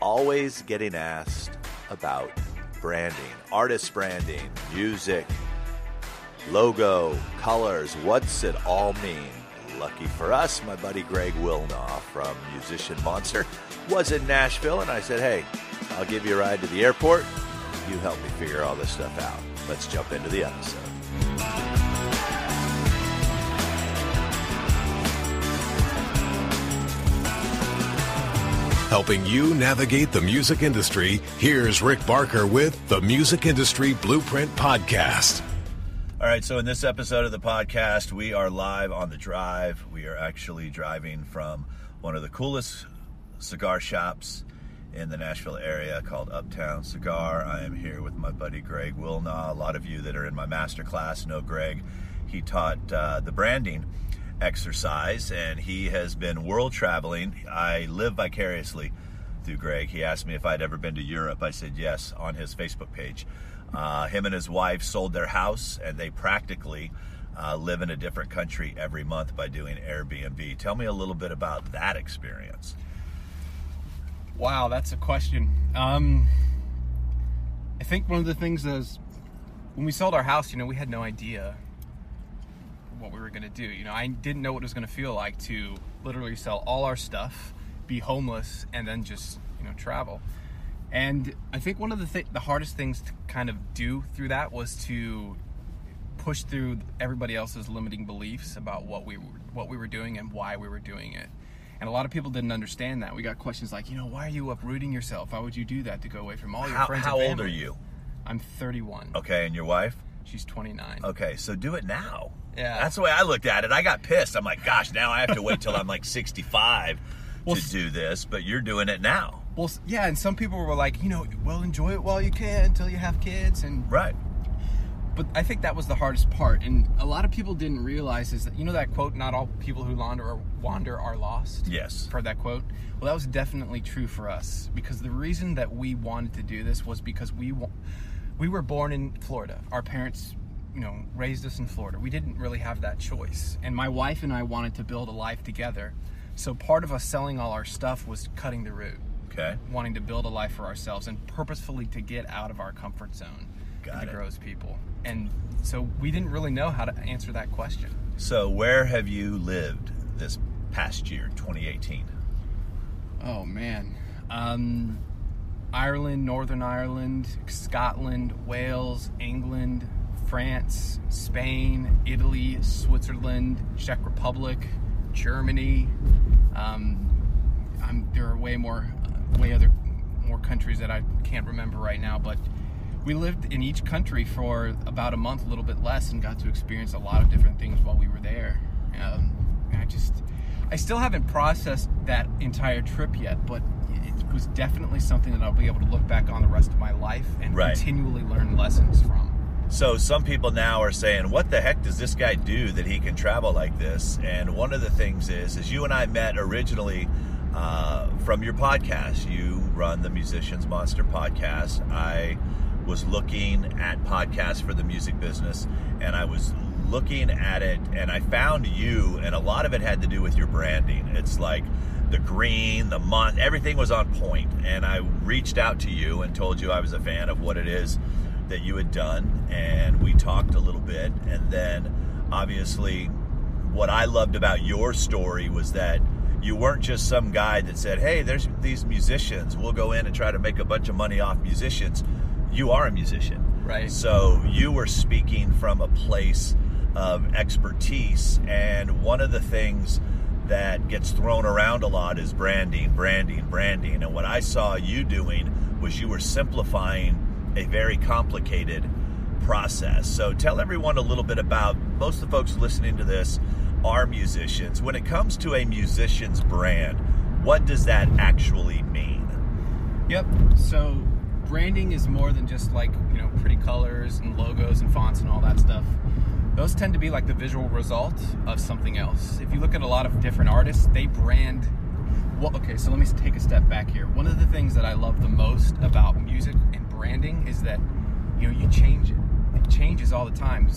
always getting asked about branding, artist branding, music, logo, colors. What's it all mean? Lucky for us, my buddy Greg Wilnau from Musician Monster was in Nashville, and I said, Hey, I'll give you a ride to the airport. You help me figure all this stuff out. Let's jump into the episode. Helping you navigate the music industry, here's Rick Barker with the Music Industry Blueprint Podcast. All right, so in this episode of the podcast, we are live on the drive. We are actually driving from one of the coolest cigar shops in the Nashville area called Uptown Cigar. I am here with my buddy Greg Wilnau. A lot of you that are in my master class know Greg. He taught uh, the branding exercise and he has been world traveling. I live vicariously through Greg. He asked me if I'd ever been to Europe. I said yes on his Facebook page. Uh, him and his wife sold their house and they practically uh, live in a different country every month by doing Airbnb. Tell me a little bit about that experience. Wow, that's a question. Um, I think one of the things is when we sold our house, you know, we had no idea what we were going to do. You know, I didn't know what it was going to feel like to literally sell all our stuff, be homeless, and then just, you know, travel. And I think one of the th- the hardest things to kind of do through that was to push through everybody else's limiting beliefs about what we were, what we were doing and why we were doing it. And a lot of people didn't understand that. We got questions like, you know, why are you uprooting yourself? Why would you do that to go away from all your How, friends? how old are you? I'm 31. Okay, and your wife? She's 29. Okay, so do it now. Yeah. That's the way I looked at it. I got pissed. I'm like, gosh, now I have to wait till I'm like 65 Well, to do this, but you're doing it now. Well, yeah, and some people were like, you know, well, enjoy it while you can until you have kids, and Right. but I think that was the hardest part, and a lot of people didn't realize is that you know that quote, "Not all people who wander or wander are lost." Yes. Heard that quote? Well, that was definitely true for us because the reason that we wanted to do this was because we wa- we were born in Florida. Our parents, you know, raised us in Florida. We didn't really have that choice, and my wife and I wanted to build a life together. So part of us selling all our stuff was cutting the root Okay. wanting to build a life for ourselves and purposefully to get out of our comfort zone Got and it. to grow as people. And so we didn't really know how to answer that question. So, where have you lived this past year, 2018? Oh man. Um, Ireland, Northern Ireland, Scotland, Wales, England, France, Spain, Italy, Switzerland, Czech Republic, Germany. Um, there are way more, way other more countries that I can't remember right now, but we lived in each country for about a month, a little bit less, and got to experience a lot of different things while we were there. Um, I just, I still haven't processed that entire trip yet, but was definitely something that I'll be able to look back on the rest of my life and Right. continually learn lessons from. So, some people now are saying, what the heck does this guy do that he can travel like this? And one of the things is, is you and I met originally uh, from your podcast. You run the Musicians Monster podcast. I was looking at podcasts for the music business, and I was looking at it, and I found you, and a lot of it had to do with your branding. It's like the green, the month, everything was on point. And I reached out to you and told you I was a fan of what it is that you had done, and we talked a little bit. And then, obviously, what I loved about your story was that you weren't just some guy that said, Hey, there's these musicians, we'll go in and try to make a bunch of money off musicians. You are a musician. Right. So you were speaking from a place of expertise, and one of the things that gets thrown around a lot is branding, branding, branding. And what I saw you doing was you were simplifying a very complicated process. So tell everyone a little bit about most of the folks listening to this are musicians. When it comes to a musician's brand, what does that actually mean? Yep. So branding is more than just like, you know, pretty colors and logos and fonts and all that stuff. Those tend to be like the visual result of something else. If you look at a lot of different artists, they brand well, okay, so let me take a step back here. One of the things that I love the most about music and branding is that you know you change it. It changes all the time.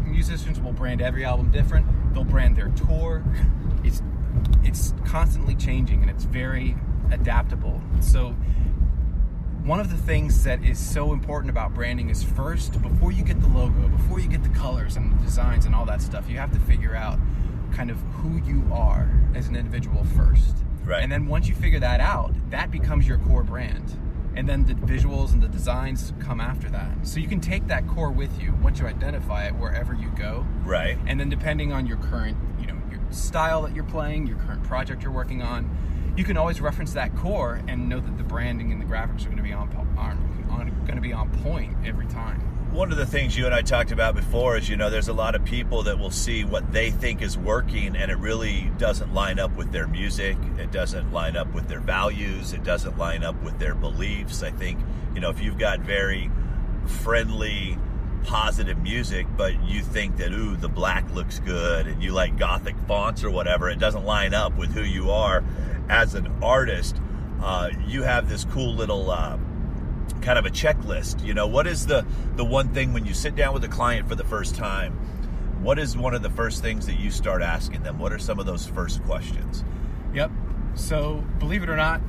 Musicians will brand every album different. They'll brand their tour. It's it's constantly changing and it's very adaptable. So one of the things that is so important about branding is first, before you get the logo, before you get the colors and the designs and all that stuff, you have to figure out kind of who you are as an individual first. Right. And then once you figure that out, that becomes your core brand. And then the visuals and the designs come after that. So you can take that core with you once you identify it wherever you go. Right. And then depending on your current, you know, your style that you're playing, your current project you're working on, you can always reference that core and know that the branding and the graphics are going to be on, on, on going to be on point every time. One of the things you and I talked about before is, you know, there's a lot of people that will see what they think is working and it really doesn't line up with their music. It doesn't line up with their values. It doesn't line up with their beliefs. I think, you know, if you've got very friendly, positive music, but you think that, ooh, the black looks good and you like gothic fonts or whatever, it doesn't line up with who you are as an artist. Uh, you have this cool little, uh, kind of a checklist. You know, what is the the one thing when you sit down with a client for the first time? What is one of the first things that you start asking them? What are some of those first questions? Yep. So believe it or not,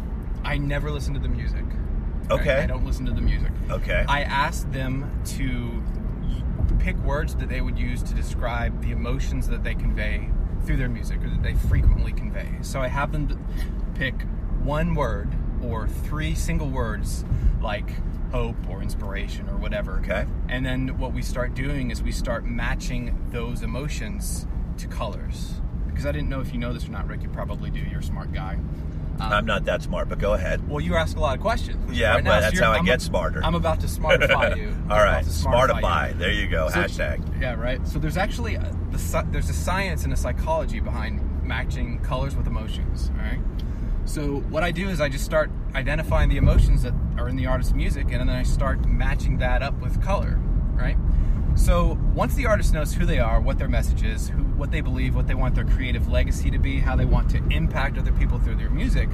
I never listen to the music. Okay. I, I don't listen to the music. Okay. I ask them to pick words that they would use to describe the emotions that they convey through their music or that they frequently convey. So I have them pick one word or three single words like hope or inspiration or whatever. Okay. And then what we start doing is we start matching those emotions to colors. Because I didn't know if you know this or not, Rick. You probably do. You're a smart guy. Um, I'm not that smart, but go ahead. well, you ask a lot of questions. Yeah, right but now, that's you're- how I I'm get smarter. I'm about to smartify you. I'm right, smartify you. There you go. So- Hashtag. Yeah, right. So there's actually a, the, there's a science and a psychology behind matching colors with emotions. All right. So what I do is I just start identifying the emotions that are in the artist's music, and then I start matching that up with color. Right. So once the artist knows who they are, what their message is, who, what they believe, what they want their creative legacy to be, how they want to impact other people through their music,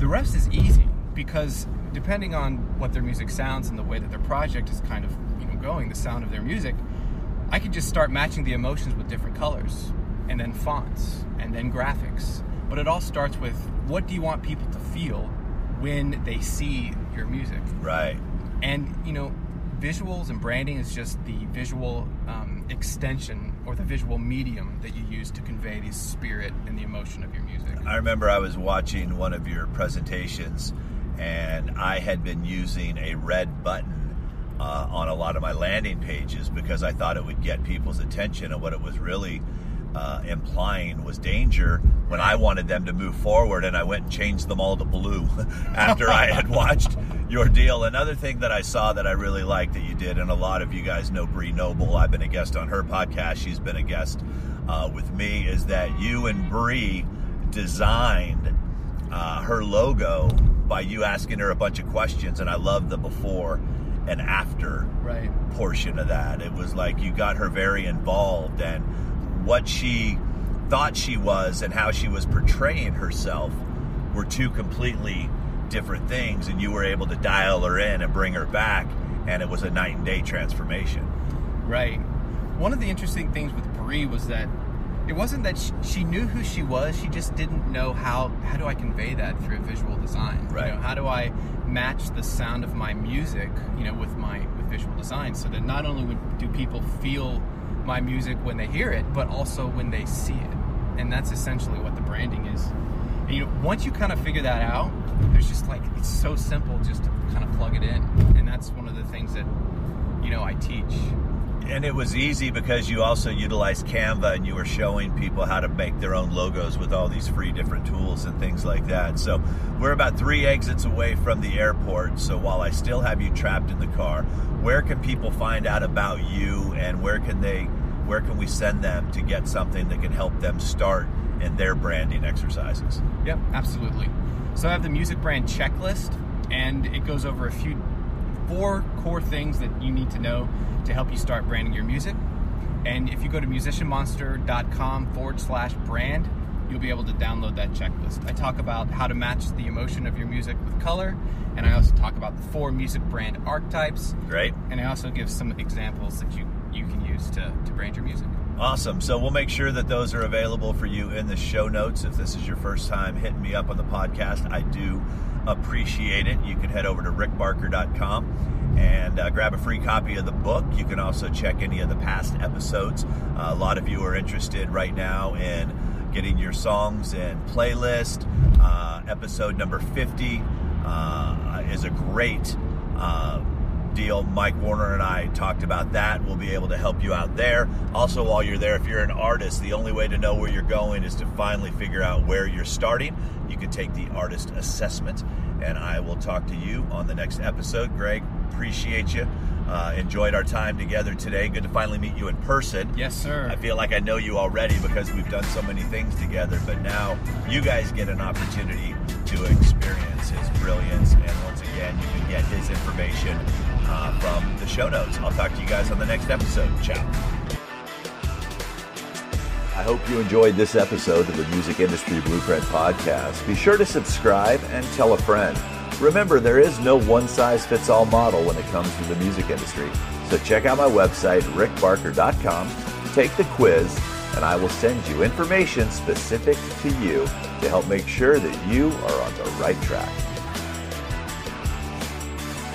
the rest is easy because depending on what their music sounds and the way that their project is kind of you know going, the sound of their music, I can just start matching the emotions with different colors and then fonts and then graphics. But it all starts with what do you want people to feel when they see your music? Right. And you know, visuals and branding is just the visual um, extension or the visual medium that you use to convey the spirit and the emotion of your music. I remember I was watching one of your presentations, and I had been using a red button uh, on a lot of my landing pages because I thought it would get people's attention, and what it was really uh, implying was danger when I wanted them to move forward, and I went and changed them all to blue after I had watched your deal. Another thing that I saw that I really liked that you did, and a lot of you guys know Bree Noble. I've been a guest on her podcast. She's been a guest uh, with me. Is that you and Bree designed uh, her logo by you asking her a bunch of questions, and I love the before and after Right. portion of that. It was like you got her very involved and what she thought she was and how she was portraying herself were two completely different things and you were able to dial her in and bring her back and it was a night and day transformation. Right. One of the interesting things with Bree was that it wasn't that she, she knew who she was. She just didn't know how how do I convey that through visual design. Right. You know, how do I match the sound of my music, you know, with my with visual design, so that not only would do people feel my music when they hear it, but also when they see it. And that's essentially what the branding is. And, you know, once you kind of figure that out, there's just like it's so simple just to kind of plug it in, and that's one of the things that you know I teach. And it was easy because you also utilized Canva and you were showing people how to make their own logos with all these free different tools and things like that. So we're about three exits away from the airport. So while I still have you trapped in the car, where can people find out about you and where can they where can we send them to get something that can help them start in their branding exercises? Yep, absolutely. So I have the music brand checklist, and it goes over a few, four core things that you need to know to help you start branding your music. And if you go to musicianmonster.com forward slash brand, you'll be able to download that checklist. I talk about how to match the emotion of your music with color, and I also talk about the four music brand archetypes, Great. and I also give some examples that you, you can use to, to brand your music. Awesome. So we'll make sure that those are available for you in the show notes. If this is your first time hitting me up on the podcast, I do appreciate it. You can head over to rickbarker.com and uh, grab a free copy of the book. You can also check any of the past episodes. Uh, a lot of you are interested right now in getting your songs in playlist. Uh, episode number 50 uh, is a great uh, deal. Mike Warner and I talked about that. We'll be able to help you out there. Also, while you're there, if you're an artist, the only way to know where you're going is to finally figure out where you're starting. You can take the artist assessment, and I will talk to you on the next episode. Greg, appreciate you. Uh, enjoyed our time together today. Good to finally meet you in person. Yes, sir. I feel like I know you already because we've done so many things together, but now you guys get an opportunity to experience his brilliance. And once again, you can get his information uh, from the show notes. I'll talk to you guys on the next episode. Ciao. I hope you enjoyed this episode of the Music Industry Blueprint Podcast. Be sure to subscribe and tell a friend. Remember, there is no one size fits all model when it comes to the music industry. So check out my website, rickbarker.com, take the quiz, and I will send you information specific to you to help make sure that you are on the right track.